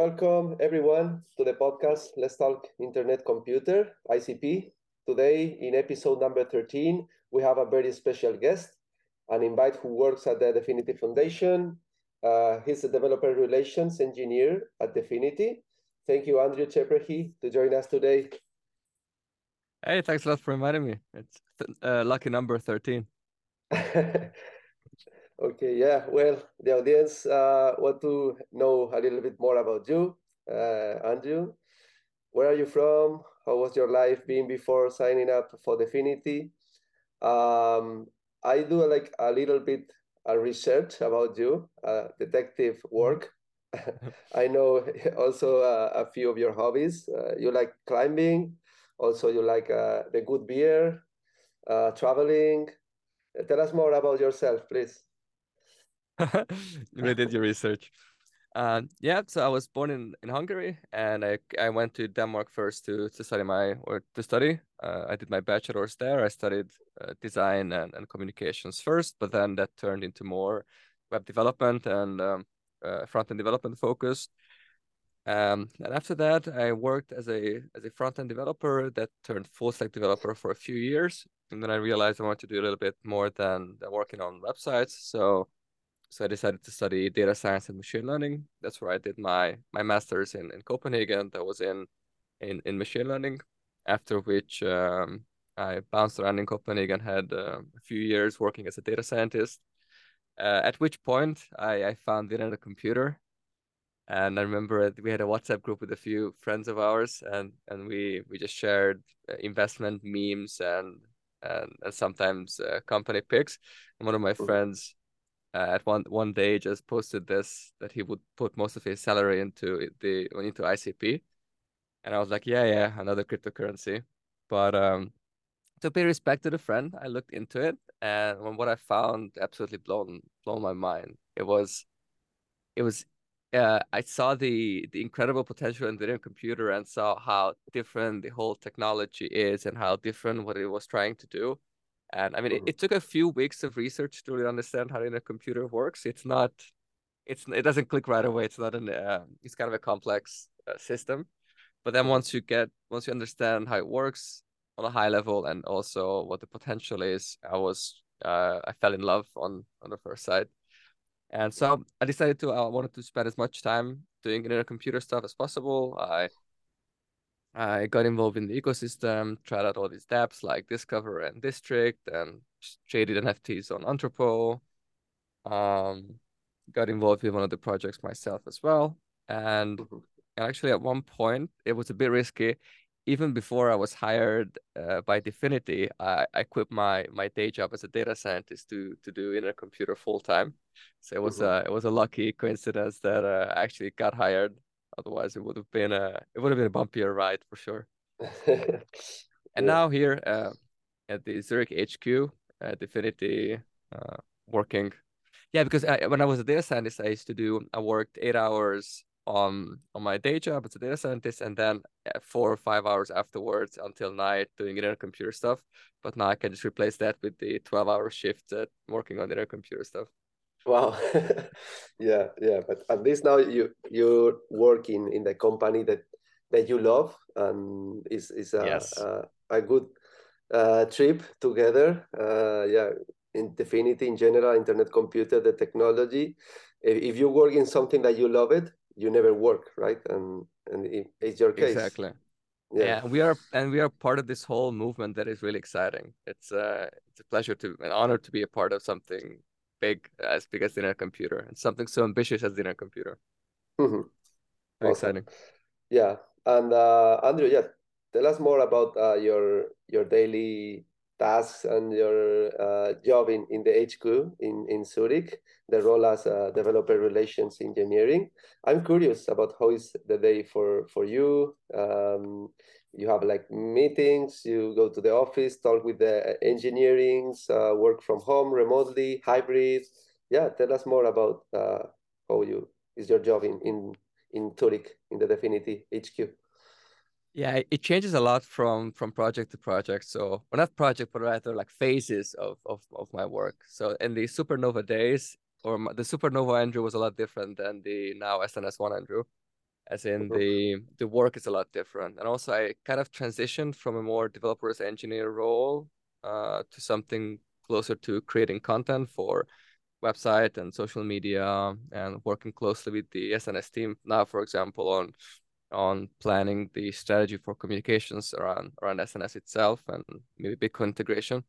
welcome everyone to the podcast Let's Talk Internet Computer, ICP. Today, in episode number 13, we have a very special guest, an invite who works at the Dfinity Foundation. Uh, he's a developer relations engineer at Dfinity. Thank you, Andrew Chepreghy, to join us today. Hey, thanks a lot for inviting me. It's uh, lucky number 13. Okay, yeah. Well, the audience uh, want to know a little bit more about you, uh, Andrew. Where are you from? How was your life being before signing up for Dfinity? Um, I do like a little bit of research about you, uh, detective work. I know also uh, a few of your hobbies. Uh, you like climbing, also you like uh, the good beer, traveling. Tell us more about yourself, please. you did your research. Yeah, so I was born in, in Hungary, and I I went to Denmark first to to study my or to study. Uh, I did my bachelor's there. I studied uh, design and, and communications first, but then that turned into more web development and um, uh, front end development focused. Um, and after that, I worked as a as a front end developer that turned full stack developer for a few years, and then I realized I wanted to do a little bit more than, than working on websites. So so I decided to study data science and machine learning. That's where I did my my master's in, in Copenhagen. That was in in, in machine learning. After which um, I bounced around in Copenhagen, had uh, a few years working as a data scientist. Uh, at which point I, I found it in a computer. And I remember we had a WhatsApp group with a few friends of ours, and, and we, we just shared uh, investment memes and and, and sometimes uh, company picks. And one of my friends uh, at one one day just posted this that he would put most of his salary into the into ICP, and I was like, yeah, yeah, another cryptocurrency. But um, to pay respect to the friend, I looked into it, and what I found absolutely blown blown my mind. It was, it was, uh, I saw the the incredible potential in the computer and saw how different the whole technology is and how different what it was trying to do and I mean, mm-hmm. it, it, took a few weeks of research to really understand how a computer works. It's not, it's it doesn't click right away. It's not an, uh, it's kind of a complex uh, system. But then once you get, once you understand how it works on a high level and also what the potential is, I was, uh, I fell in love on on the first sight. And so I decided to, I wanted to spend as much time doing internet computer stuff as possible. I I got involved in the ecosystem, tried out all these dApps like DSCVR and Distrikt, and traded NFTs on Entrepot. Um, got involved with one of the projects myself as well, and mm-hmm. and actually at one point it was a bit risky. Even before I was hired uh, by Dfinity, I, I quit my my day job as a data scientist to to do internet computer full time. So it was mm-hmm. uh, it was a lucky coincidence that uh, I actually got hired Otherwise, it would have been a it would have been a bumpier ride for sure. and yeah. now here uh, at the Zurich HQ at Dfinity, uh, working. Yeah, because I, when I was a data scientist, I used to do I worked eight hours on on my day job as a data scientist, and then uh, four or five hours afterwards until night doing internet computer stuff. But now I can just replace that with the twelve hour shift at working on internet computer stuff. Wow. yeah, yeah. But at least now you you're working in the company that that you love and is is a yes. a, a, good uh, trip together. Uh, yeah, in Dfinity in general, internet computer, the technology. If, if you work in something that you love it, you never work, right? And and it, it's your case. Exactly. Yeah. yeah, we are and we are part of this whole movement that is really exciting. It's uh it's a pleasure to an honor to be a part of something big as big as the internet computer and something so ambitious as the internet computer. Mm-hmm. Awesome. Exciting. Yeah, and uh, Andrew, yeah, tell us more about uh, your your daily tasks and your uh, job in, in the HQ in, in Zurich, the role as a developer relations engineering. I'm curious about how is the day for, for you. Um, you have like meetings, you go to the office, talk with the engineerings, uh, work from home remotely, hybrid. Yeah, tell us more about uh, how you is your job in in in Zurich in the Dfinity HQ. Yeah, it changes a lot from from project to project. So, well, not project, but rather like phases of of of my work. So, in the supernova days, or the supernova Andrew was a lot different than the now SNS one Andrew. As in mm-hmm. the the work is a lot different. And also, I kind of transitioned from a more developers engineer role uh, to something closer to creating content for website and social media and working closely with the SNS team now, for example, on on planning the strategy for communications around around SNS itself and maybe Bitcoin integration.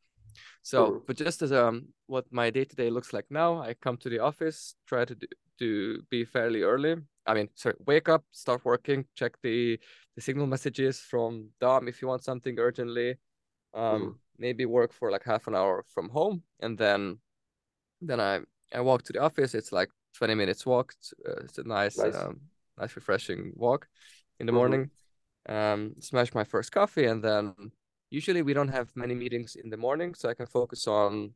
So, but just as um what my day to day looks like now, I come to the office, try to do, to be fairly early. I mean, sorry, wake up, start working, check the the signal messages from Dom if you want something urgently. Um, mm-hmm. maybe work for like half an hour from home, and then then I I walk to the office. It's like twenty minutes walk. It's, uh, it's a nice, nice. Um, nice refreshing walk in the mm-hmm. morning. Um, smash my first coffee, and then usually we don't have many meetings in the morning, so I can focus on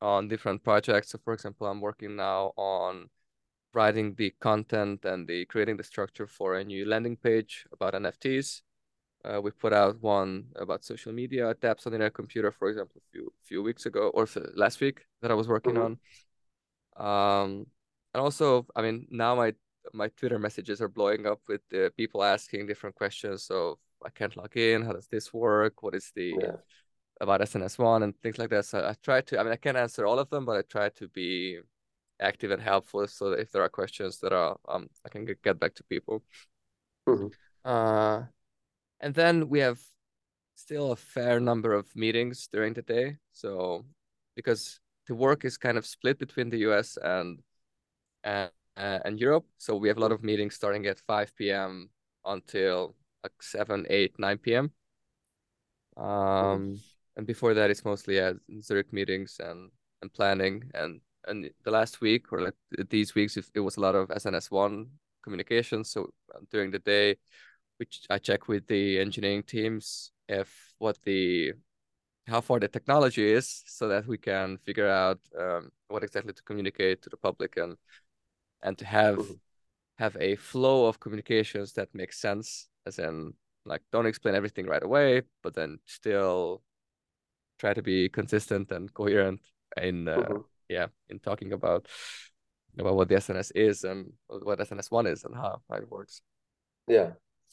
on different projects. So, for example, I'm working now on writing the content and the creating the structure for a new landing page about NFTs. Uh, we put out one about social media dApps on the computer, for example, a few few weeks ago or last week that I was working mm-hmm. on. Um, and also, I mean, now my my Twitter messages are blowing up with uh, people asking different questions. So I can't log in. How does this work? What is the yeah. about SNS one and things like that. So I try to. I mean, I can't answer all of them, but I try to be active and helpful. So if there are questions that are, um, I can get, back to people. Mm-hmm. Uh, and then we have still a fair number of meetings during the day. So because the work is kind of split between the US and and uh, and Europe, so we have a lot of meetings starting at 5 p.m. until like 7, 8, 9 p.m. Um, mm-hmm. and before that, it's mostly at Zurich meetings and and planning and and the last week or like these weeks it was a lot of sns1 communication so um, during the day which i check with the engineering teams if what the how far the technology is so that we can figure out um, what exactly to communicate to the public and and to have mm-hmm. have a flow of communications that makes sense as in like don't explain everything right away but then still try to be consistent and coherent in uh, mm-hmm yeah, in talking about about what the SNS is and what SNS one is and how, how it works. Yeah,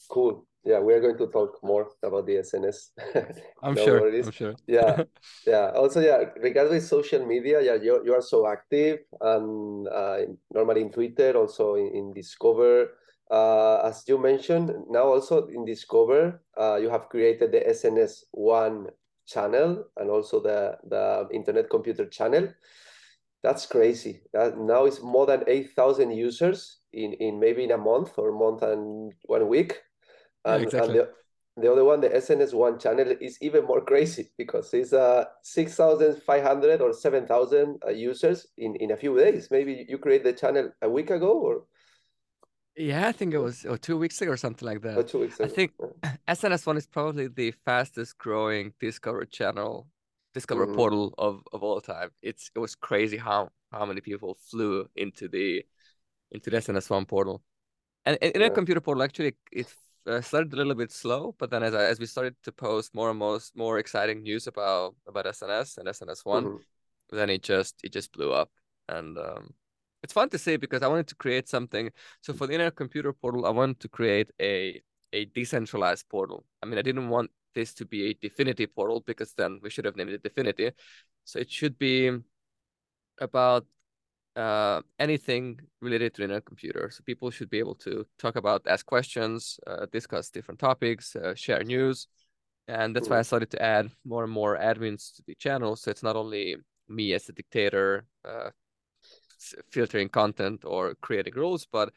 cool. Yeah, we are going to talk more about the SNS. I'm no sure. Worries. I'm sure. yeah, yeah. Also, yeah, regarding social media, yeah, you you are so active and uh, normally in Twitter, also in, in DSCVR. Uh, as you mentioned, now also in DSCVR, uh, you have created the SNS one channel and also the the Internet Computer channel. That's crazy. That now it's more than eight thousand users in in maybe in a month or month and one week. And, yeah, exactly. and the, the other one, the SNS one channel, is even more crazy because it's uh six thousand five hundred or seven thousand uh, users in in a few days. Maybe you create the channel a week ago or. Yeah, I think it was or two weeks ago or something like that. Or two weeks ago. I think yeah. SNS one is probably the fastest growing DSCVR channel DSCVR mm. portal of, of all time. It's it was crazy how how many people flew into the into the SNS1 portal, and in, yeah. a computer portal actually it uh, started a little bit slow, but then as I, as we started to post more and more more exciting news about about SNS and SNS1, mm-hmm. then it just it just blew up, and um, it's fun to say because I wanted to create something. So for the inner Computer Portal, I wanted to create a a decentralized portal. I mean, I didn't want this to be a Dfinity portal because then we should have named it Dfinity. So it should be about uh, anything related to internet computer. So people should be able to talk about, ask questions, uh, discuss different topics, uh, share news. And that's why I started to add more and more admins to the channel. So it's not only me as a dictator uh, filtering content or creating rules, but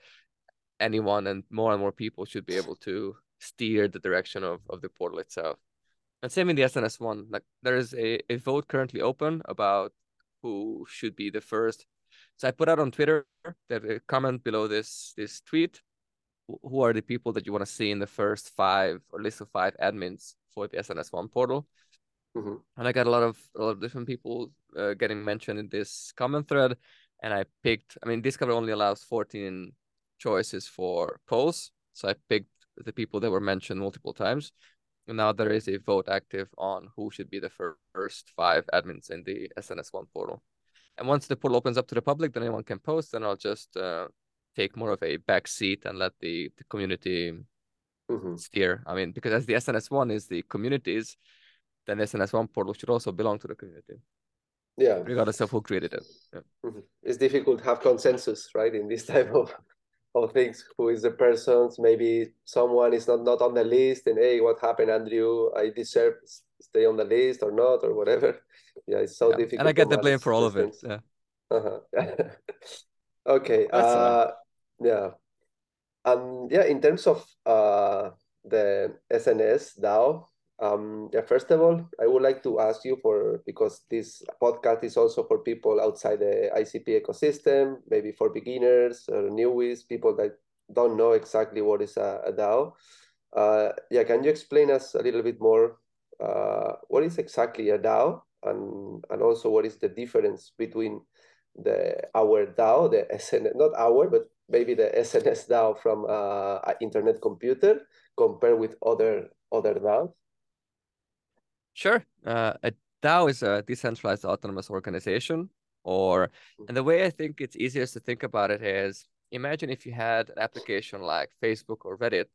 anyone and more and more people should be able to steer the direction of, of the portal itself. And same in the SNS one. Like there is a, a vote currently open about who should be the first. So I put out on Twitter that a comment below this this tweet. Who are the people that you want to see in the first five or list of five admins for the SNS one portal? Mm-hmm. And I got a lot of a lot of different people uh, getting mentioned in this comment thread. And I picked. I mean, DSCVR only allows fourteen choices for polls, so I picked the people that were mentioned multiple times. And now there is a vote active on who should be the first five admins in the SNS1 portal. And once the portal opens up to the public, then anyone can post, and I'll just uh, take more of a back seat and let the, the community mm-hmm. steer. I mean, because as the SNS1 is the communities, then the SNS1 portal should also belong to the community. Yeah. Regardless of who created it. Yeah. Mm-hmm. It's difficult to have consensus, right, in this type of of things. Who is the persons? Maybe someone is not not on the list, and hey, what happened, Andrew? I deserve stay on the list or not, or whatever. Yeah, it's so yeah. difficult. And I get the blame for all of it. Yeah. Uh-huh. okay. Uh, yeah. And yeah, in terms of uh, the SNS DAO, um, yeah, first of all, I would like to ask you for because this podcast is also for people outside the ICP ecosystem, maybe for beginners or newbies, people that don't know exactly what is a, a DAO. Uh, yeah, can you explain us a little bit more uh, what is exactly a DAO and and also what is the difference between the our DAO, the SNS, not our, but maybe the SNS DAO from uh, an internet computer compared with other other DAOs? Sure. Uh, a DAO is a decentralized autonomous organization, or mm-hmm. and the way I think it's easiest to think about it is imagine if you had an application like Facebook or Reddit,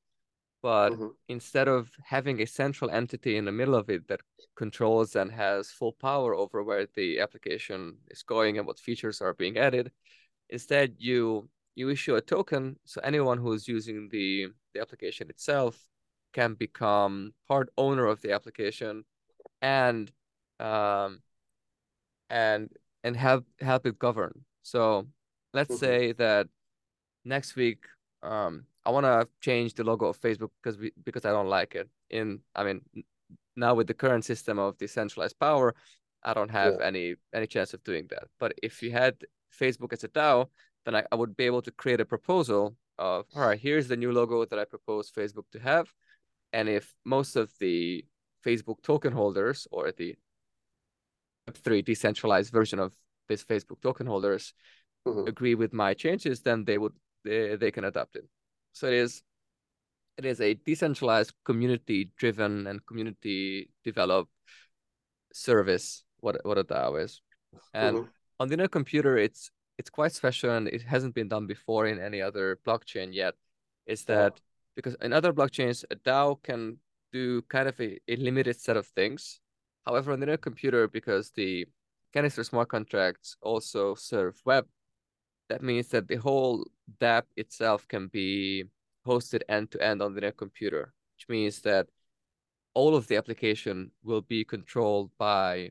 but mm-hmm. instead of having a central entity in the middle of it that controls and has full power over where the application is going and what features are being added, instead you you issue a token so anyone who's using the the application itself can become part owner of the application and um and and help help it govern so let's mm-hmm. say that next week um i want to change the logo of facebook because we because i don't like it in i mean now with the current system of decentralized power i don't have yeah. any any chance of doing that but if you had facebook as a dao then I, I would be able to create a proposal of all right here's the new logo that i propose facebook to have and if most of the facebook token holders or the web3 decentralized version of this facebook token holders mm-hmm. agree with my changes then they would they, they can adopt it so it is it is a decentralized community driven and community developed service what what a dao is and mm-hmm. on the inner computer it's it's quite special and it hasn't been done before in any other blockchain yet is that because in other blockchains a dao can do kind of a, a limited set of things. However on the computer because the canister smart contracts also serve web that means that the whole dApp itself can be hosted end to end on the computer which means that all of the application will be controlled by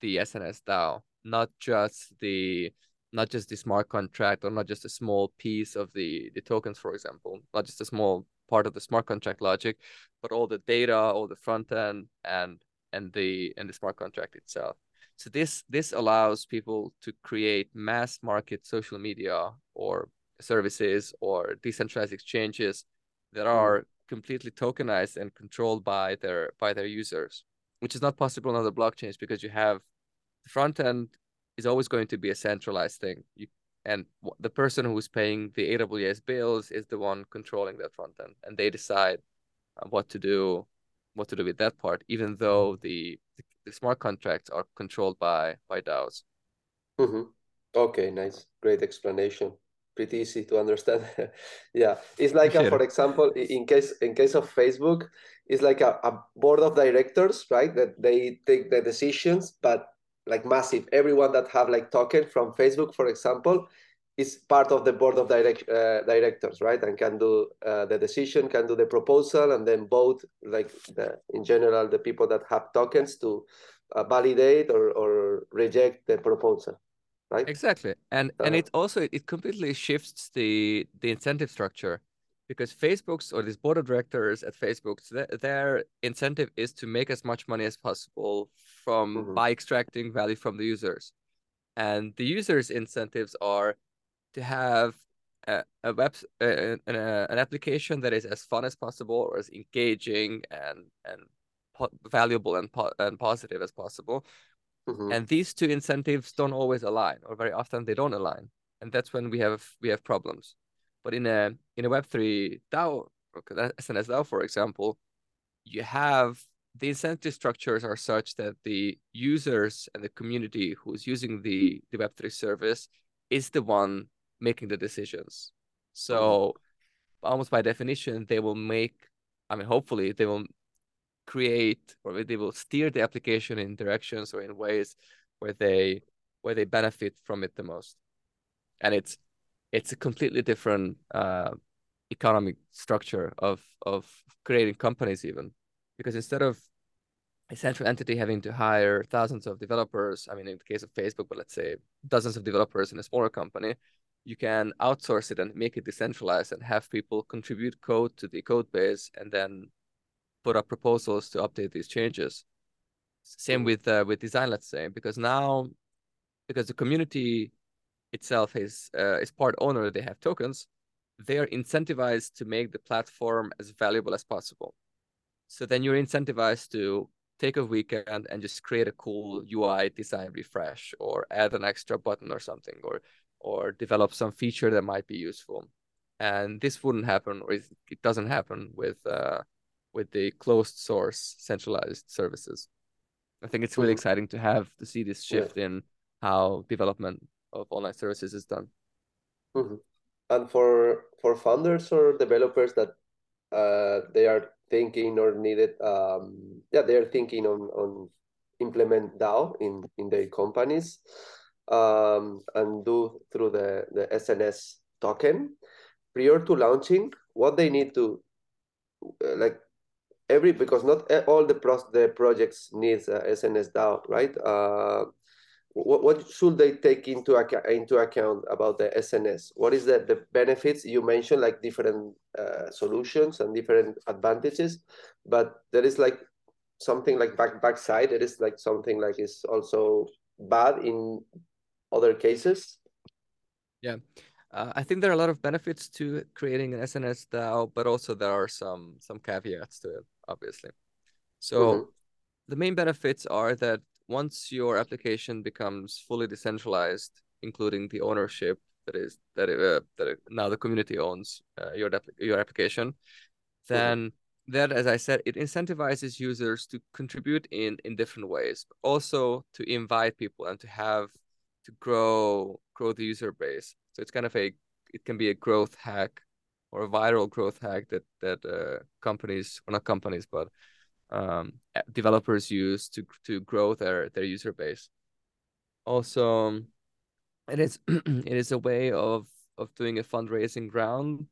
the sns dao not just the not just the smart contract or not just a small piece of the the tokens for example not just a small part of the smart contract logic but all the data all the front end and and the and the smart contract itself so this this allows people to create mass market social media or services or decentralized exchanges that hmm. are completely tokenized and controlled by their by their users which is not possible on other blockchains because you have the front end is always going to be a centralized thing. You, and the person who's paying the AWS bills is the one controlling that front end, and they decide uh, what to do, what to do with that part, even though the the smart contracts are controlled by by DAOs. Mm-hmm. Okay, nice, great explanation. Pretty easy to understand. yeah, it's like a, for example, in case in case of Facebook, it's like a, a board of directors, right? That they take the decisions, but like massive. Everyone that have like token from Facebook, for example, is part of the board of direct uh, directors, right? And can do uh, the decision, can do the proposal, and then vote like the, in general the people that have tokens to uh, validate or, or reject the proposal, right? Exactly, and and it also it completely shifts the the incentive structure because Facebook's or these board of directors at Facebook's their incentive is to make as much money as possible from mm-hmm. by extracting value from the users, and the users' incentives are to have a, a web an, an application that is as fun as possible or as engaging and and po- valuable and po- and positive as possible. Mm-hmm. And these two incentives don't always align, or very often they don't align, and that's when we have we have problems. But in a in a Web three DAO, SNS DAO, for example, you have the incentive structures are such that the users and the community who's using the the Web three service is the one making the decisions. So mm-hmm. almost by definition, they will make. I mean, hopefully, they will create or they will steer the application in directions or in ways where they where they benefit from it the most and it's it's a completely different uh, economic structure of of creating companies even because instead of a central entity having to hire thousands of developers i mean in the case of facebook but let's say dozens of developers in a smaller company you can outsource it and make it decentralized and have people contribute code to the code base and then put up proposals to update these changes same mm-hmm. with uh, with design let's say because now because the community itself is uh, is part owner they have tokens they are incentivized to make the platform as valuable as possible so then you're incentivized to take a weekend and just create a cool ui design refresh or add an extra button or something or or develop some feature that might be useful and this wouldn't happen or it doesn't happen with uh, with the closed source centralized services i think it's really mm-hmm. exciting to have to see this shift yeah. in how development of online services is done. Mm-hmm. And for for founders or developers that uh, they are thinking or needed, um, yeah, they are thinking on on implement DAO in in their companies um, and do through the the SNS token prior to launching. What they need to uh, like every because not all the pro- the projects needs uh, SNS DAO, right? Uh, what, what should they take into account into account about the SNS? What is the, the benefits you mentioned, like different uh, solutions and different advantages, but there is like something like back backside. There is like something like is also bad in other cases. Yeah. Uh, I think there are a lot of benefits to creating an SNS DAO, but also there are some some caveats to it, obviously. So mm -hmm. the main benefits are that once your application becomes fully decentralized, including the ownership that is that uh, that now the community owns uh, your your application, mm-hmm. then mm-hmm. that, as I said, it incentivizes users to contribute in in different ways, but also to invite people and to have to grow grow the user base. So it's kind of a it can be a growth hack or a viral growth hack that that uh, companies or not companies but um, developers use to to grow their their user base. Also, it is it is a way of of doing a fundraising round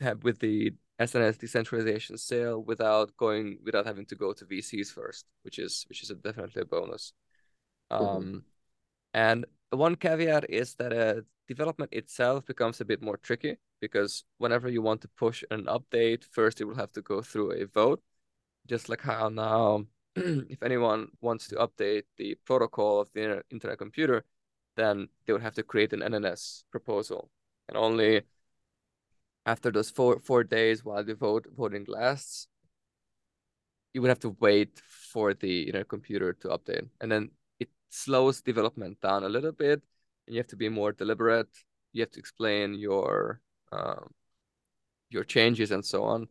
have, with the SNS decentralization sale without going without having to go to VCs first, which is which is a definitely a bonus. Mm-hmm. Um, and one caveat is that a uh, development itself becomes a bit more tricky because whenever you want to push an update, first it will have to go through a vote just like how now if anyone wants to update the protocol of the internet computer, then they would have to create an NNS proposal. And only after those four four days while the vote voting lasts, you would have to wait for the internet computer to update. And then it slows development down a little bit and you have to be more deliberate. You have to explain your um, your changes and so on,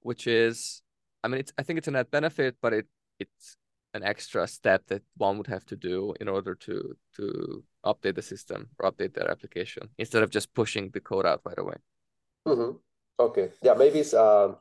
which is I mean, it's I think it's a net benefit, but it it's an extra step that one would have to do in order to to update the system or update their application instead of just pushing the code out right away. Mm-hmm. Okay, yeah, maybe it's uh,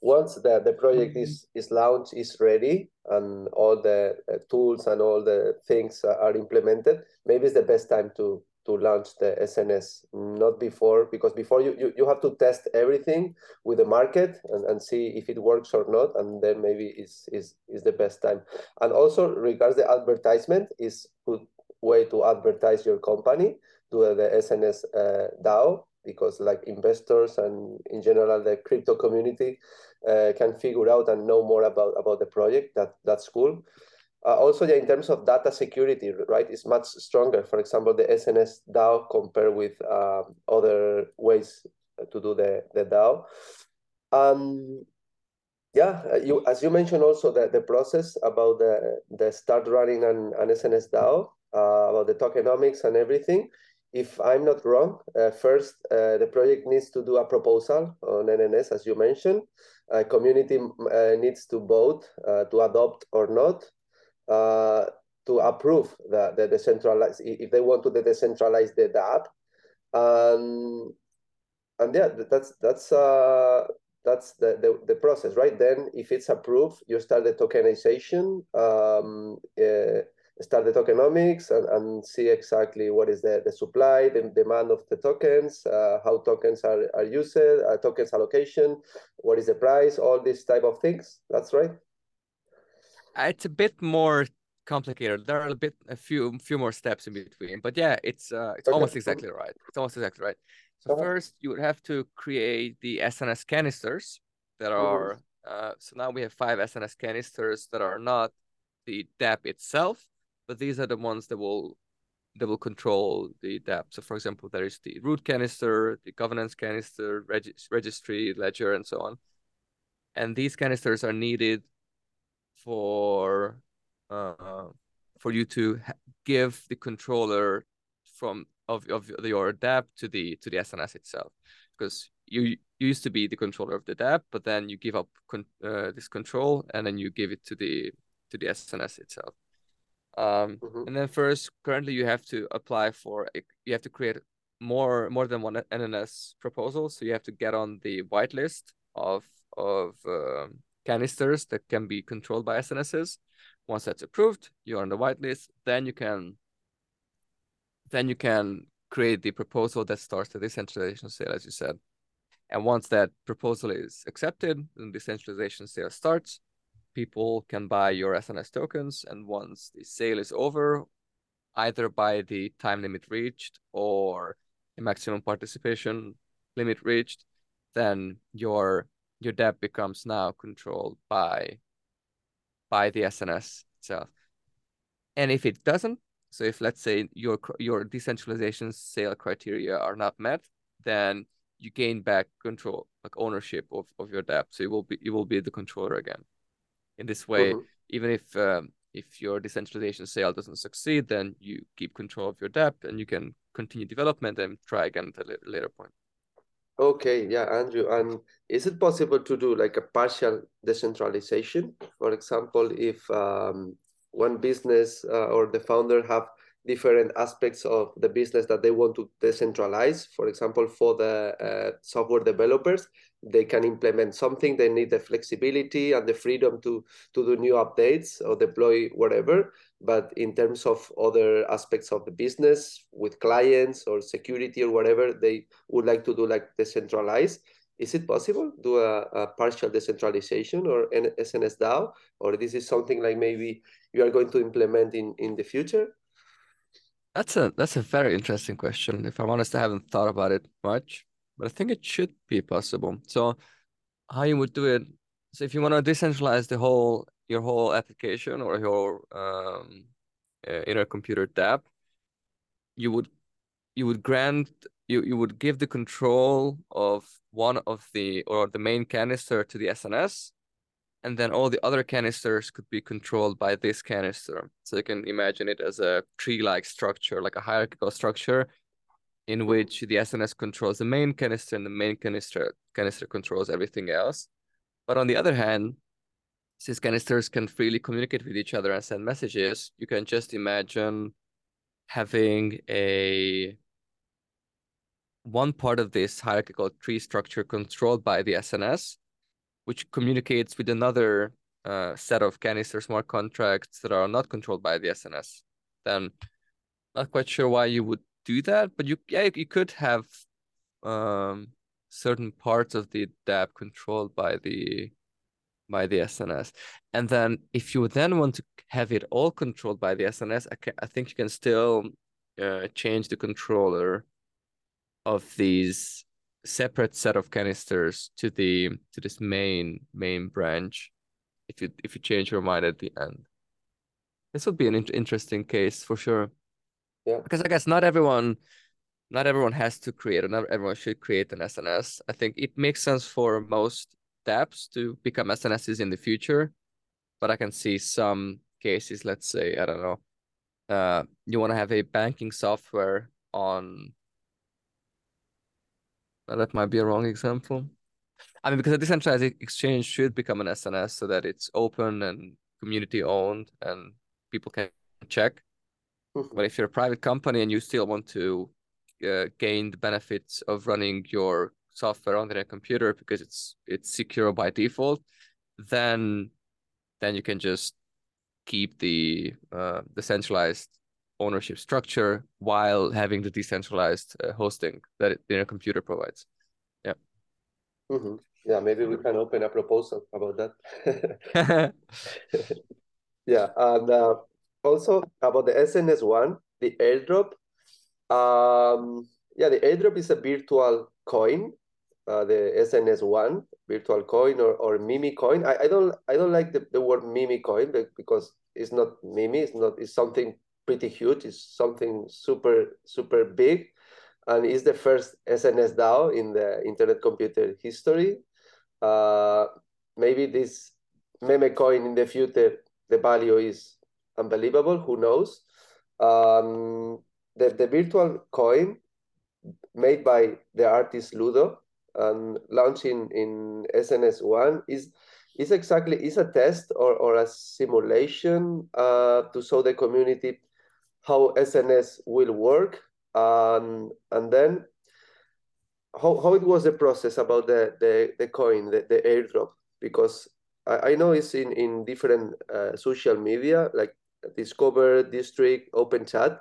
once the the project is is launched, is ready, and all the uh, tools and all the things are implemented. Maybe it's the best time to to launch the SNS, not before, because before you, you, you have to test everything with the market and, and see if it works or not, and then maybe is is is the best time. And also regards the advertisement is good way to advertise your company to the SNS uh, DAO because like investors and in general the crypto community uh, can figure out and know more about about the project. That that's cool. Uh, also, yeah, in terms of data security, right, it's much stronger. For example, the SNS DAO compared with uh, other ways to do the, the DAO. Um, yeah, uh, you as you mentioned also the, the process about the, the start running an, an SNS DAO, uh, about the tokenomics and everything. If I'm not wrong, uh, first uh, the project needs to do a proposal on NNS, as you mentioned. A community needs to vote to adopt or not uh, to approve the, the decentralized, if they want to decentralize the, app. Um, and yeah, that's that's uh, that's the, the, the process, right? Then if it's approved, you start the tokenization, um, uh, start the tokenomics and, and see exactly what is the, the supply, the demand of the tokens, uh, how tokens are, are used, uh, tokens allocation, what is the price, all these type of things. That's right. It's a bit more complicated. There are a bit, a few, few more steps in between, but yeah, it's uh, it's okay. almost exactly right. It's almost exactly right. So first, you would have to create the SNS canisters that are. Uh, so now we have five SNS canisters that are not the DAP itself, but these are the ones that will that will control the DAP. So for example, there is the root canister, the governance canister, reg- registry, ledger, and so on. And these canisters are needed for uh, for you to give the controller from of, of your dApp to the to the SNS itself, because you you used to be the controller of the dApp, but then you give up con- uh, this control and then you give it to the to the SNS itself. Um, mm-hmm. And then first, currently you have to apply for you have to create more more than one NNS proposal, so you have to get on the whitelist of of um, canisters that can be controlled by SNSs. Once that's approved, you're on the whitelist. Then you can then you can create the proposal that starts the decentralization sale, as you said. And once that proposal is accepted, and the decentralization sale starts. People can buy your SNS tokens, and once the sale is over, either by the time limit reached or a maximum participation limit reached, then your your dApp becomes now controlled by by the SNS itself. And if it doesn't, so if let's say your your decentralization sale criteria are not met, then you gain back control, like ownership of, of your dApp. So you will be you will be the controller again. In this way, mm-hmm. even if um, if your decentralization sale doesn't succeed, then you keep control of your dApp and you can continue development and try again at a later point. Okay, yeah, Andrew. And is it possible to do like a partial decentralization? For example, if um, one business uh, or the founder have different aspects of the business that they want to decentralize. For example, for the uh, software developers, they can implement something. They need the flexibility and the freedom to to do new updates or deploy whatever. But in terms of other aspects of the business, with clients or security or whatever, they would like to do like decentralized. Is it possible do a, a partial decentralization or SNS DAO, or this is something like maybe you are going to implement in in the future? That's a that's a very interesting question. If I'm honest, I haven't thought about it much, but I think it should be possible. So, how you would do it? So, if you want to decentralize the whole your whole application or your um, uh, inner computer dApp, you would you would grant you you would give the control of one of the or the main canister to the SNS, and then all the other canisters could be controlled by this canister. So you can imagine it as a tree-like structure, like a hierarchical structure, in which the SNS controls the main canister and the main canister canister controls everything else. But on the other hand, since canisters can freely communicate with each other and send messages, you can just imagine having a one part of this hierarchical tree structure controlled by the SNS which communicates with another uh, set of canister smart contracts that are not controlled by the SNS. Then not quite sure why you would do that, but you yeah you could have um, certain parts of the dApp controlled by the by the SNS. And then if you then want to have it all controlled by the SNS, I, can, I think you can still uh, change the controller of these separate set of canisters to the to this main main branch if you if you change your mind at the end. This would be an in- interesting case for sure. Yeah. Because i guess not everyone not everyone has to create or not everyone should create an sns i think it makes sense for most dapps to become snss in the future but i can see some cases let's say i don't know uh you want to have a banking software on that might be a wrong example. I mean, because a decentralized exchange should become an SNS so that it's open and community owned and people can check. Mm-hmm. But if you're a private company and you still want to uh, gain the benefits of running your software on their computer because it's it's secure by default, then then you can just keep the uh, the centralized ownership structure while having the decentralized uh, hosting that their computer provides. Yeah. Mm-hmm. Yeah, maybe we can open a proposal about that. yeah, and uh, also about the SNS one, the airdrop. Um, yeah, the airdrop is a virtual coin, uh, the SNS one virtual coin or, or meme coin. I, I don't I don't like the, the word meme coin because it's not meme. It's not. It's something pretty huge. It's something super super big, and it's the first SNS DAO in the Internet Computer history. Uh, maybe this meme coin in the future, the value is unbelievable. Who knows? Um, the, the virtual coin made by the artist Ludo and launching in SNS1 is is exactly is a test or, or a simulation uh, to show the community how SNS will work and and then how, how it was the process about the the, the coin the, the airdrop because I, I know it's in in different uh, social media like DSCVR Distrikt open chat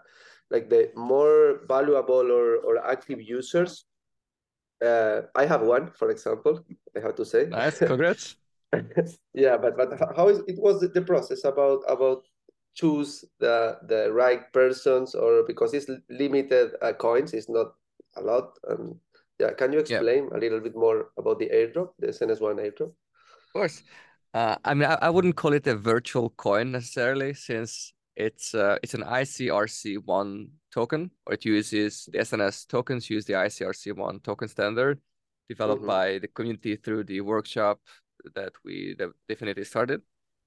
like the more valuable or, or active users uh, I have one, for example. I have to say. Nice, congrats. yeah, but but how is it was the process about about choose the the right persons or because it's limited uh, coins, it's not a lot. Um, yeah, can you explain yeah. a little bit more about the airdrop, the SNS one airdrop? Of course. Uh, I mean, I, I wouldn't call it a virtual coin necessarily, since it's uh, it's an ICRC1 token, or it uses the SNS tokens use the ICRC1 token standard developed mm-hmm. by the community through the workshop that we that Dfinity started.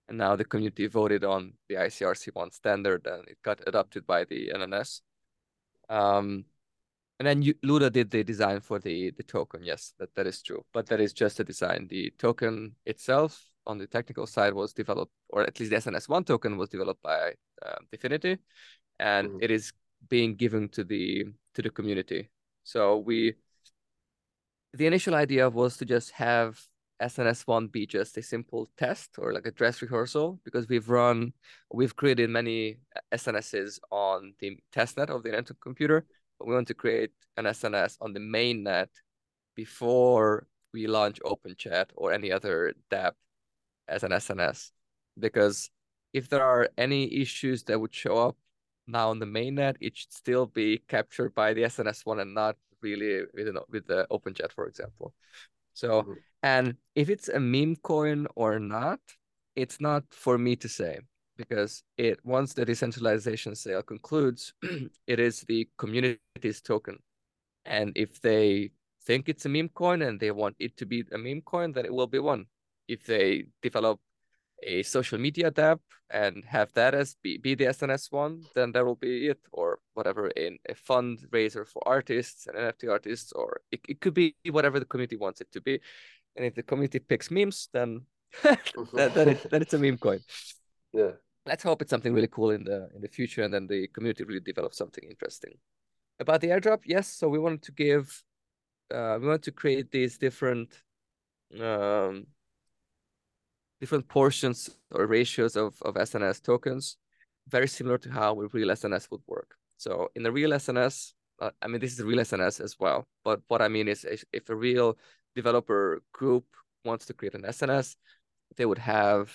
And now the community voted on the ICRC1 standard and it got adopted by the NNS. Um, and then you, Ludo did the design for the, the token. Yes, that, that is true. But that is just a design. The token itself on the technical side was developed, or at least the SNS1 token was developed by uh, DFINITY, and mm-hmm. it is being given to the to the community. So we, the initial idea was to just have SNS1 be just a simple test or like a dress rehearsal because we've run, we've created many SNSs on the testnet of the internet computer, but we want to create an SNS on the main net before we launch OpenChat or any other dApp as an SNS because if there are any issues that would show up now on the mainnet, it should still be captured by the SNS one and not really with, with the OpenChat, for example. So, mm-hmm. And if it's a meme coin or not, it's not for me to say because it once the decentralization sale concludes, it is the community's token. And if they think it's a meme coin and they want it to be a meme coin, then it will be one if they develop a social media app and have that as be, be the SNS one, then that will be it, or whatever, in a fundraiser for artists and NFT artists, or it, it could be whatever the community wants it to be. And if the community picks memes, then that, that it, then it's a meme coin. Yeah. Let's hope it's something really cool in the in the future, and then the community really develops something interesting. About the airdrop, yes. So we wanted to give, uh, we wanted to create these different um, different portions or ratios of, of SNS tokens, very similar to how a real SNS would work. So in a real SNS, uh, I mean, this is a real SNS as well. But what I mean is if a real developer group wants to create an SNS, they would have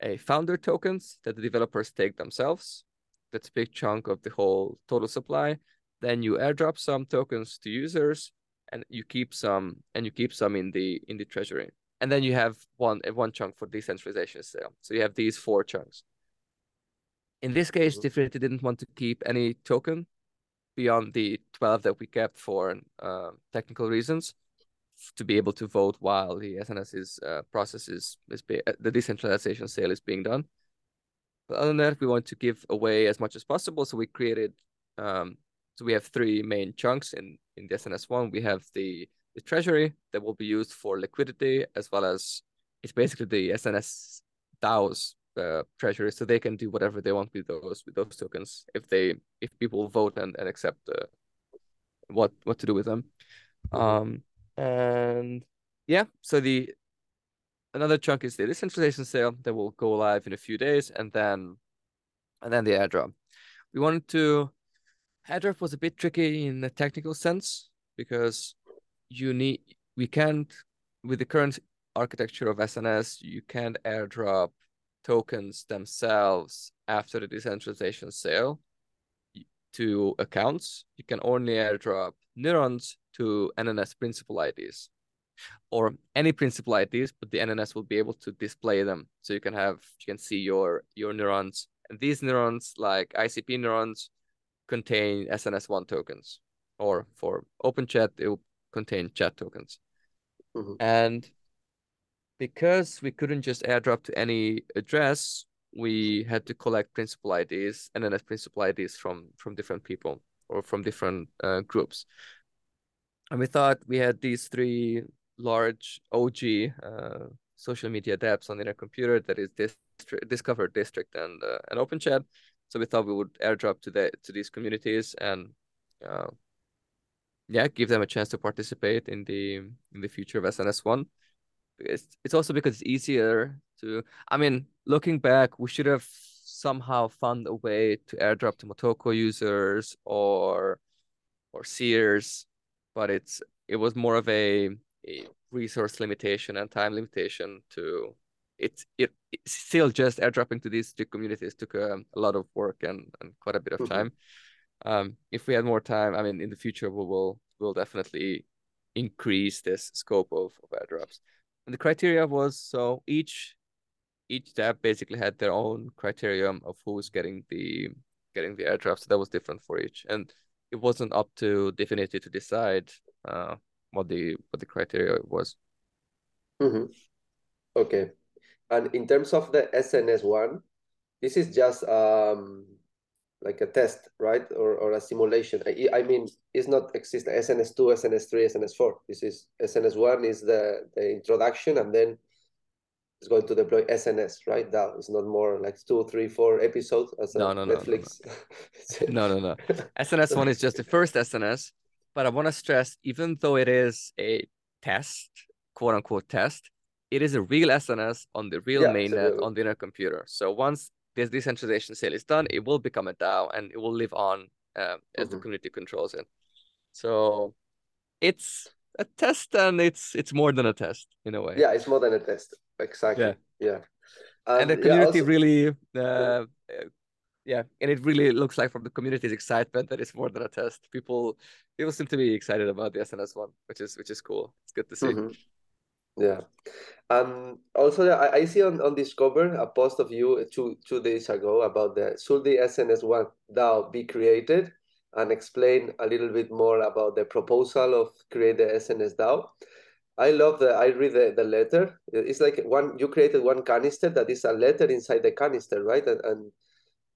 a founder tokens that the developers take themselves. That's a big chunk of the whole total supply. Then you airdrop some tokens to users and you keep some and you keep some in the in the treasury and then you have one one chunk for decentralization sale. So you have these four chunks. In this case, mm-hmm. DFINITY didn't want to keep any token beyond the 12 that we kept for uh, technical reasons to be able to vote while the SNS is, uh, process is, is be, uh, the decentralization sale is being done. But other than that, we want to give away as much as possible. So we created, um, so we have three main chunks in, in the SNS one. We have the the treasury that will be used for liquidity as well as it's basically the SNS DAO's uh, treasury, so they can do whatever they want with those with those tokens if they if people vote and, and accept uh, what what to do with them. Um, And yeah, so the another chunk is the decentralization sale that will go live in a few days, and then and then the airdrop. We wanted to airdrop was a bit tricky in the technical sense because you need we can't with the current architecture of SNS, you can't airdrop tokens themselves after the decentralization sale to accounts. You can only airdrop neurons to NNS principal IDs or any principal IDs, but the NNS will be able to display them. So you can have, you can see your, your neurons. And these neurons, like ICP neurons, contain SNS1 tokens. Or for OpenChat, it will contain chat tokens. Mm-hmm. And because we couldn't just airdrop to any address, we had to collect principal IDs then principal IDs from from different people or from different uh, groups. And we thought we had these three large OG uh, social media dApps on the Internet Computer that is Distri- DSCVR, Distrikt, and uh, and OpenChat. So we thought we would airdrop to the to these communities and uh, yeah, give them a chance to participate in the in the future of SNS one. It's it's also because it's easier to. I mean, looking back, we should have somehow found a way to airdrop to Motoko users or or seers, but it's it was more of a, resource limitation and time limitation to it, it it's still just airdropping to these two communities took a, um, a lot of work and, and quite a bit of mm-hmm. time. Um, if we had more time, I mean, in the future, we will will definitely increase this scope of, of airdrops. And the criteria was so each each dApp basically had their own criterion of who's getting the getting the airdrop. So that was different for each, and it wasn't up to Dfinity to decide uh, what the what the criteria was. Mm-hmm. Okay, and in terms of the SNS one, this is just um like a test, right, or or a simulation. I, I mean, it's not exist SNS two, SNS three, SNS four. This is SNS one is the the introduction, and then is going to deploy SNS, right? That is not more like two, three, four episodes as no, no, Netflix. No, no, no. no. SNS one is just the first SNS, but I want to stress, even though it is a test, quote unquote test, it is a real SNS on the real yeah, mainnet on the Internet Computer. So once this decentralization sale is done, it will become a DAO and it will live on uh, as mm-hmm. the community controls it. So it's a test and it's it's more than a test in a way. Yeah, it's more than a test. Exactly. Yeah, yeah. Um, and the community yeah, also... really uh, yeah. and it really looks like from the community's excitement that it's more than a test. People people seem to be excited about the sns one which is which is cool. It's good to see. Mm-hmm. yeah. Um also I, I see on on DSCVR a post of you two two days ago about the should the sns one dao be created and explain a little bit more about the proposal of create the sns dao I love the. I read the, the letter. It's like one you created one canister that is a letter inside the canister, right? And, and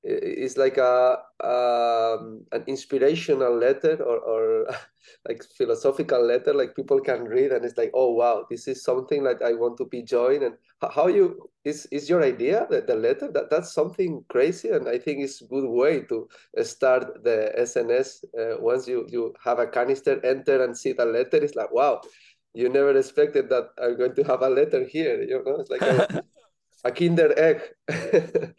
it's like a um, an inspirational letter or, or like philosophical letter like people can read and it's like oh wow this is something that i want to be joined and how you is is your idea that the letter that that's something crazy and i think it's a good way to start the sns uh, once you you have a canister enter and see the letter it's like wow you never expected that I'm going to have a letter here. You know, it's like a, a Kinder egg.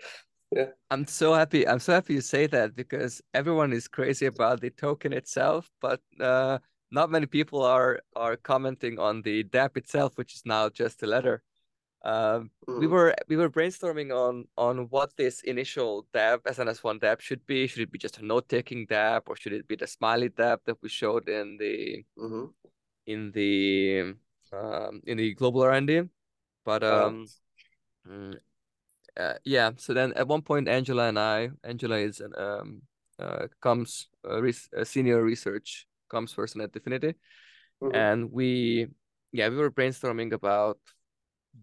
yeah. I'm so happy. I'm so happy you say that because everyone is crazy about the token itself, but uh, not many people are are commenting on the dApp itself, which is now just a letter. Um, mm. We were we were brainstorming on on what this initial dApp SNS1 dApp should be. Should it be just a note taking dApp, or should it be the smiley dApp that we showed in the mm-hmm in the um, in the global R&D. But oh. um, oh. Uh, yeah. So then at one point, Angela and I, Angela is an um, uh, comes a, res- a senior research comes person at Dfinity, mm-hmm. and we yeah we were brainstorming about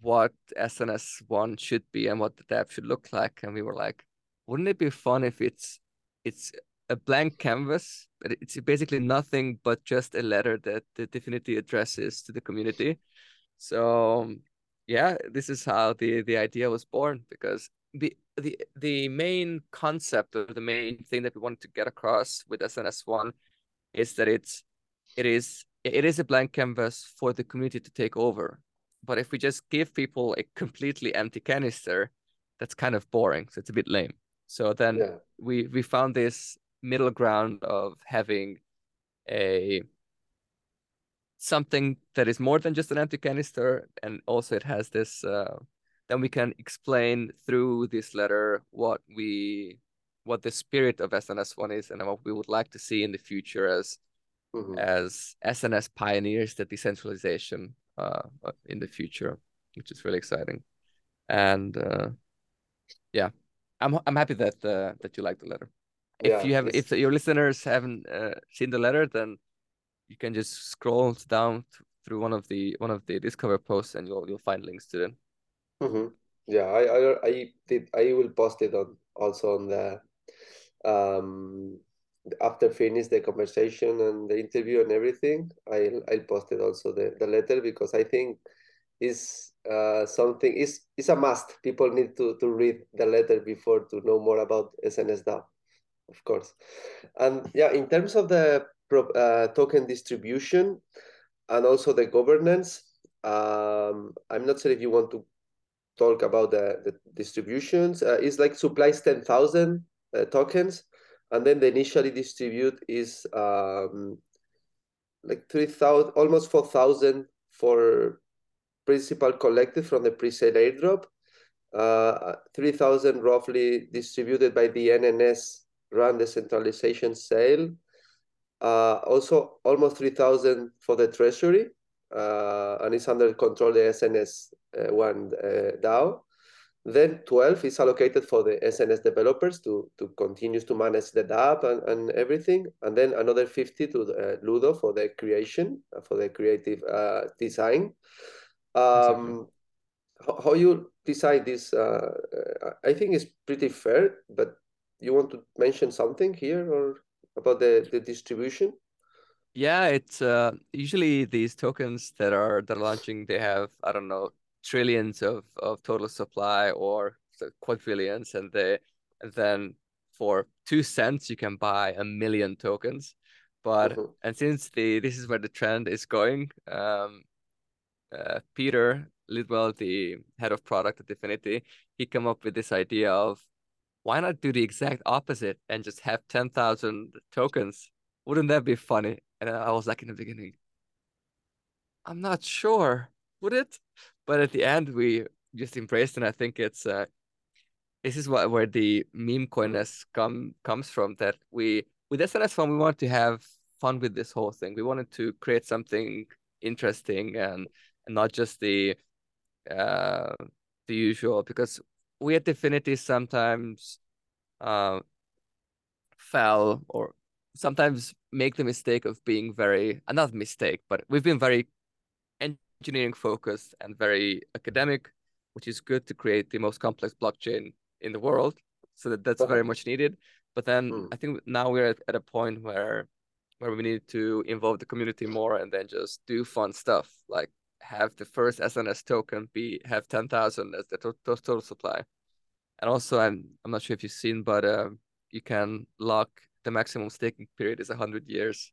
what SNS one should be and what the dApp should look like, and we were like, wouldn't it be fun if it's it's a blank canvas. but It's basically nothing but just a letter that the Dfinity addresses to the community. So yeah, this is how the the idea was born because the the the main concept or the main thing that we wanted to get across with SNS one is that it's it is it is a blank canvas for the community to take over. But if we just give people a completely empty canister, that's kind of boring. So it's a bit lame. So then yeah. we we found this middle ground of having a something that is more than just an empty canister, and also it has this. Uh, then we can explain through this letter what we what the spirit of SNS1 is and what we would like to see in the future as mm-hmm. as SNS pioneers the decentralization uh, in the future, which is really exciting. And uh, yeah, I'm I'm happy that uh, that you like the letter. If yeah, you have, it's... if your listeners haven't uh, seen the letter, then you can just scroll down through one of the one of the DSCVR posts, and you'll you'll find links to them. Mm-hmm. Yeah, I, I I did. I will post it on also on the um after finish the conversation and the interview and everything. I'll I'll post it also the the letter because I think is uh, something is is a must. People need to to read the letter before to know more about SNS DAO, of course. And yeah, in terms of the uh, token distribution and also the governance, um, I'm not sure if you want to talk about the, the distributions. Uh, it's like supplies 10,000 uh, tokens, and then the initially distribute is um, like 3,000, almost 4,000 for principal collected from the pre-sale airdrop, uh, 3,000 roughly distributed by the NNS run the decentralization sale, also almost 3,000 for the treasury, uh, and it's under control the SNS uh, one uh, DAO. Then 12 is allocated for the SNS developers to, to continue to manage the DApp and, and everything. And then another 50 to uh, Ludo for the creation, for the creative design. Um, how, how you decide this? Uh, I think it's pretty fair, but you want to mention something here or about the, the distribution? Yeah, it's uh, usually these tokens that are that are launching. They have I don't know trillions of, of total supply or quadrillions, and they and then for two cents you can buy a million tokens. But mm-hmm. and since the this is where the trend is going, um, uh, Peter Lidwell, the head of product at Dfinity, he came up with this idea of why not do the exact opposite and just have 10,000 tokens? Wouldn't that be funny? And I was like in the beginning, I'm not sure, would it? But at the end, we just embraced, and I think it's uh, this is what where the meme coinness come comes from. That we with SNS Fun, we want to have fun with this whole thing. We wanted to create something interesting and and not just the uh, the usual because we at Dfinity sometimes uh, fell or sometimes make the mistake of being very uh, not mistake but we've been very engineering focused and very academic which is good to create the most complex blockchain in the world so that that's very much needed but then mm. i think now we're at, at a point where where we need to involve the community more and then just do fun stuff like have the first SNS token be have 10,000 as the to total supply. And also, I'm I'm not sure if you've seen, but uh, you can lock the maximum staking period is 100 years.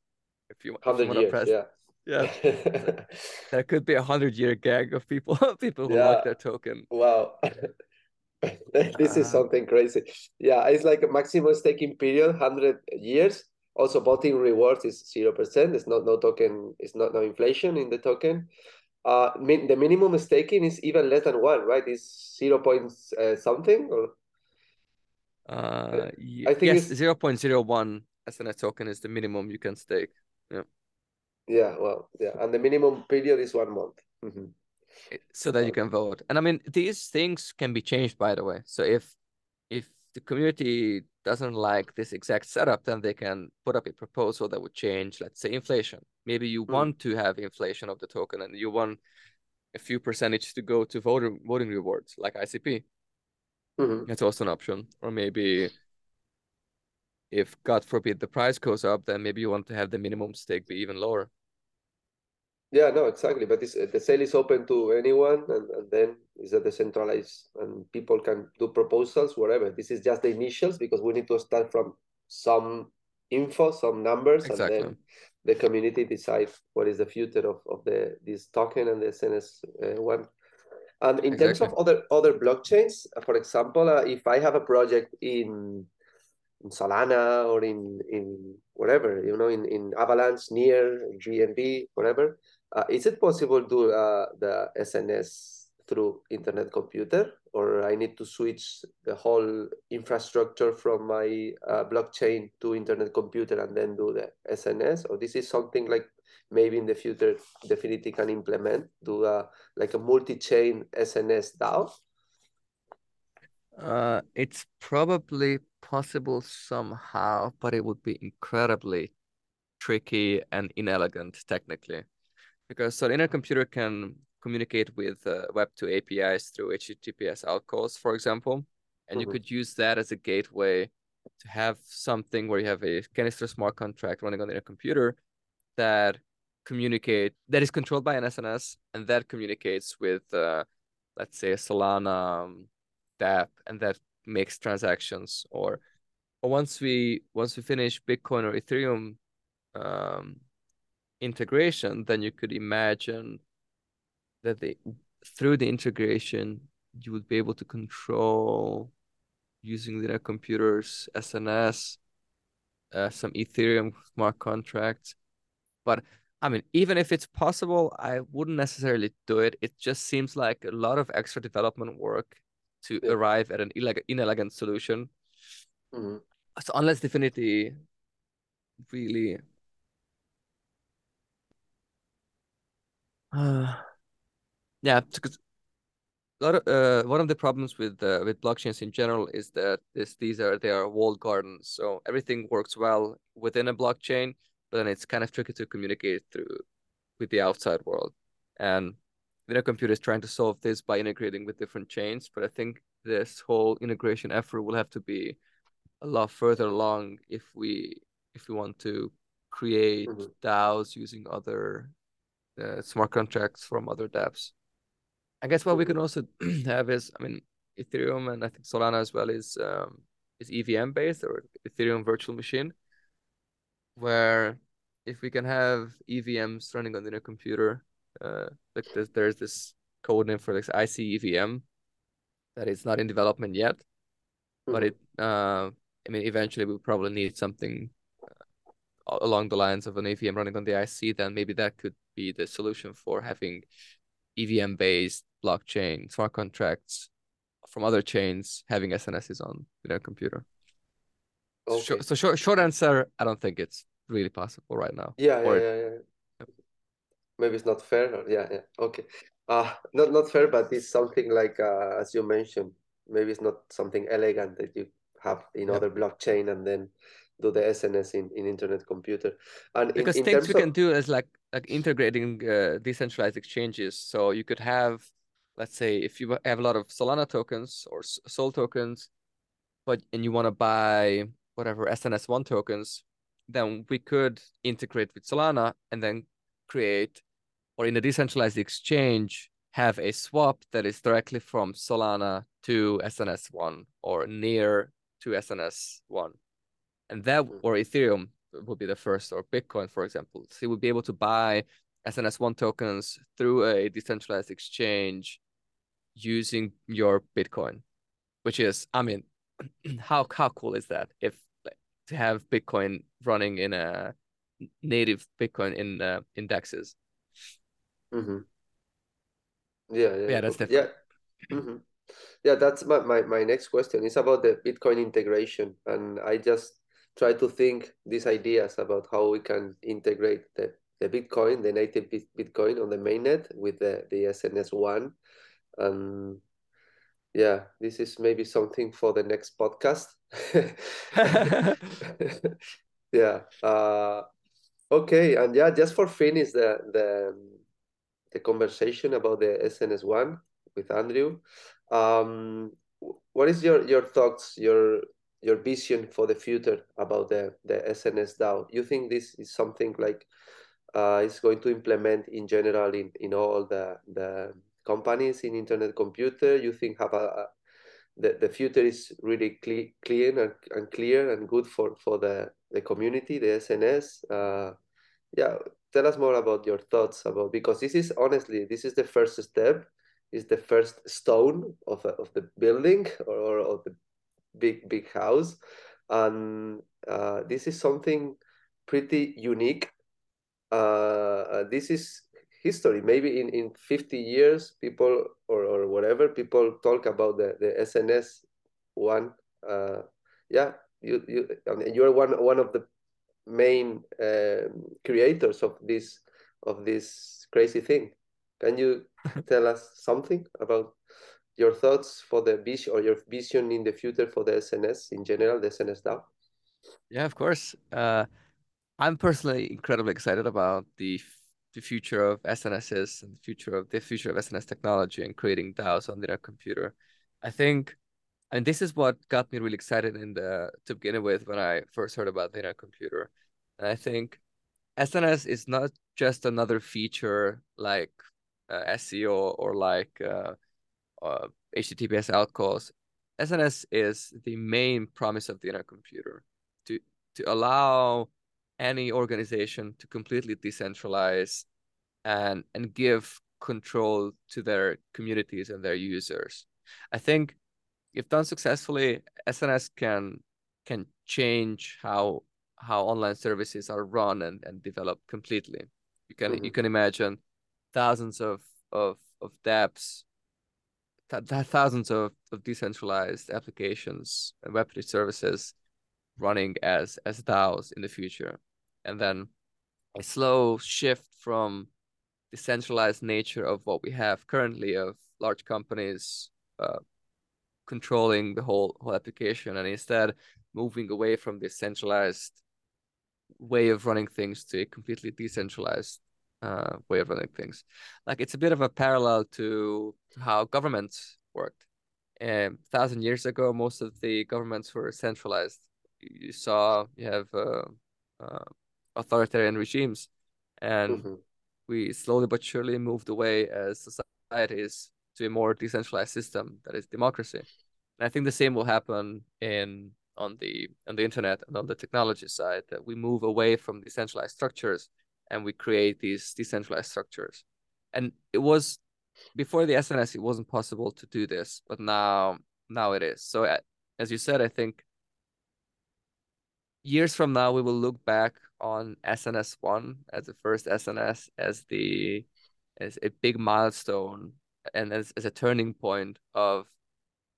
If you, 100 if you want years, to press. Yeah. Yeah. there could be a 100 year gag of people people who yeah. lock their token. Wow. this is uh, something crazy. Yeah, it's like a maximum staking period, 100 years. Also, voting rewards is 0%. It's not no token, it's not no inflation in the token uh, min- the minimum staking is even less than one, right? It's zero point uh, something or. Uh, I think yes, zero point zero one SNS token is the minimum you can stake. Yeah. Yeah. Well. Yeah, and the minimum period is one month. Mm-hmm. So that you can vote, and I mean these things can be changed. By the way, so if if the community doesn't like this exact setup, then they can put up a proposal that would change, let's say, inflation. Maybe you mm. want to have inflation of the token and you want a few percentage to go to voting voting rewards like ICP. Mm-hmm. That's also an option. Or maybe if God forbid the price goes up, then maybe you want to have the minimum stake be even lower. Yeah, no, exactly. But this, the sale is open to anyone, and, and then it's a decentralized, and people can do proposals, whatever. This is just the initials because we need to start from some info, some numbers, exactly. and then the community decide what is the future of, of the this token and the SNS uh, one. And in exactly. terms of other other blockchains, for example, uh, if I have a project in in Solana or in in whatever you know in in Avalanche, near BNB, whatever, uh, is it possible to do uh, the SNS through internet computer, or I need to switch the whole infrastructure from my uh, blockchain to internet computer and then do the SNS, or this is something like maybe in the future Dfinity can implement, do a, like a multi-chain SNS DAO? Uh, it's probably possible somehow, but it would be incredibly tricky and inelegant technically. Because so the internet computer can communicate with uh, Web2 APIs through HTTPS outcalls, for example, and mm-hmm. you could use that as a gateway to have something where you have a canister smart contract running on the computer that communicate that is controlled by an SNS and that communicates with uh, let's say a Solana um, dApp and that makes transactions or or once we once we finish Bitcoin or Ethereum um, integration, then you could imagine that they through the integration you would be able to control using the computers SNS, uh, some Ethereum smart contracts, but I mean, even if it's possible, I wouldn't necessarily do it. It just seems like a lot of extra development work to yeah. arrive at an inelegant solution. Mm-hmm. So unless Dfinity really uh, yeah, because a lot of uh, one of the problems with uh, with blockchains in general is that this these are they are walled gardens. So everything works well within a blockchain, but then it's kind of tricky to communicate through with the outside world. And the computer is trying to solve this by integrating with different chains, but I think this whole integration effort will have to be a lot further along if we if we want to create mm-hmm. DAOs using other uh, smart contracts from other dApps. I guess what we can also have is, I mean, Ethereum and I think Solana as well is um, is EVM based or Ethereum Virtual Machine where if we can have EVMs running on the computer, uh, like there's, there's this code name for like ICEVM that is not in development yet, mm-hmm. but it, uh, I mean, eventually we probably need something along the lines of an EVM running on the IC. Then maybe that could be the solution for having EVM based blockchain smart contracts from other chains having SNSs on their computer. Okay. So, short short answer, I don't think it's really possible right now. Yeah, yeah, yeah, yeah, Maybe it's not fair. Or, yeah, yeah. Okay. Uh not not fair, but it's something like uh, as you mentioned. Maybe it's not something elegant that you have in yeah. other blockchain and then do the SNS in, in internet computer. And because in, in things we of... can do is like like integrating uh, decentralized exchanges. So you could have, let's say, if you have a lot of Solana tokens or Sol tokens, but and you want to buy whatever SNS1 tokens, then we could integrate with Solana and then create, or in a decentralized exchange, have a swap that is directly from Solana to SNS1 or near to SNS1. And that, hmm. or Ethereum would be the first, or Bitcoin, for example. So you would be able to buy SNS1 tokens through a decentralized exchange using your Bitcoin, which is, I mean, how how cool is that? If to have Bitcoin running in a native Bitcoin in uh, indexes. Mm-hmm. Yeah, yeah, yeah, that's different. Yeah. Mm-hmm. Yeah, that's my, my, my next question. It's about the Bitcoin integration. And I just try to think these ideas about how we can integrate the, the Bitcoin, the native Bitcoin on the mainnet with the, the SNS1. And yeah, this is maybe something for the next podcast. yeah. Uh, okay, and yeah, just for finish the the the conversation about the SNS one with Andrew. Um, what is your your thoughts, your your vision for the future about the the SNS DAO? You think this is something like uh, is going to implement in general in in all the the companies in internet computer? You think have a, the, the future is really cle- clean and, and clear and good for, for the, the community, the SNS. Uh, yeah, tell us more about your thoughts about because this is honestly this is the first step, is the first stone of of the building or, or of the big big house, and uh, this is something pretty unique. Uh, this is history. Maybe in, in 50 years, people or, or whatever, people talk about the, the SNS one. Uh, yeah, you, you, I mean, you're one, one of the main uh, creators of this of this crazy thing. Can you tell us something about your thoughts for the vision or your vision in the future for the SNS in general, the SNS DAO? Yeah, of course. Uh, I'm personally incredibly excited about the the future of SNSs and the future of the future of SNS technology and creating DAOs on their computer. I think, and this is what got me really excited in the to begin with when I first heard about the computer. And I think SNS is not just another feature like uh, SEO or like uh, uh, HTTPS outcalls. SNS is the main promise of the internet computer to to allow any organization to completely decentralize and and give control to their communities and their users. I think if done successfully, SNS can can change how how online services are run and, and developed completely. You can mm-hmm. you can imagine thousands of of of dApps, th- th- thousands of, of decentralized applications and web-based services running as as DAOs in the future. And then a slow shift from the centralized nature of what we have currently of large companies uh, controlling the whole whole application and instead moving away from this centralized way of running things to a completely decentralized uh, way of running things. Like it's a bit of a parallel to how governments worked. Um, a thousand years ago, most of the governments were centralized. You saw you have uh, uh, authoritarian regimes. And mm-hmm. we slowly but surely moved away as societies to a more decentralized system that is democracy. And I think the same will happen in on the on the internet and on the technology side that we move away from decentralized structures and we create these decentralized structures. And it was before the SNS, it wasn't possible to do this, but now now it is. So as you said, I think years from now we will look back on SNS one as the first SNS as the as a big milestone and as, as a turning point of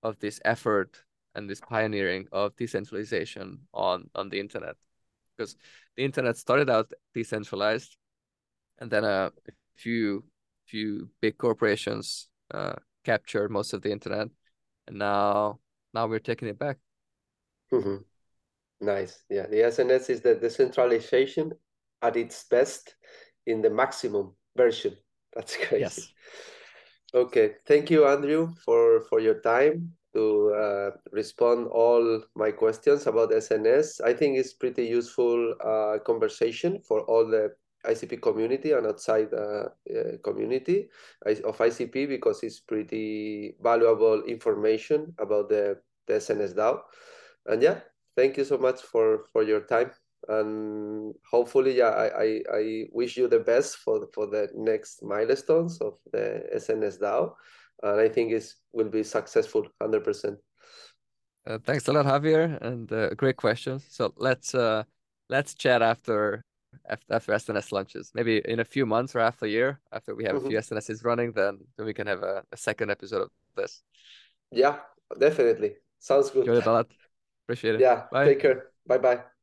of this effort and this pioneering of decentralization on on the internet because the internet started out decentralized and then a few few big corporations uh, captured most of the internet and now now we're taking it back mm-hmm. Nice. Yeah, the SNS is the decentralization at its best in the maximum version. That's crazy. Yes. Okay, thank you, Andrew, for for your time to uh, respond all my questions about SNS. I think it's pretty useful uh, conversation for all the ICP community and outside uh, uh, community of ICP because it's pretty valuable information about the, the SNS DAO. And yeah, thank you so much for for your time and hopefully yeah i i, I wish you the best for for the next milestones of the sns dao and i think it will be successful 100% uh, thanks a lot javier and uh, great questions so let's uh let's chat after after, after sns launches maybe in a few months or after a year after we have mm -hmm. a few mm-hmm. running then then we can have a, a second episode of this yeah definitely sounds good Enjoyed it a lot Appreciate it. Yeah. Bye. Take care. Bye bye.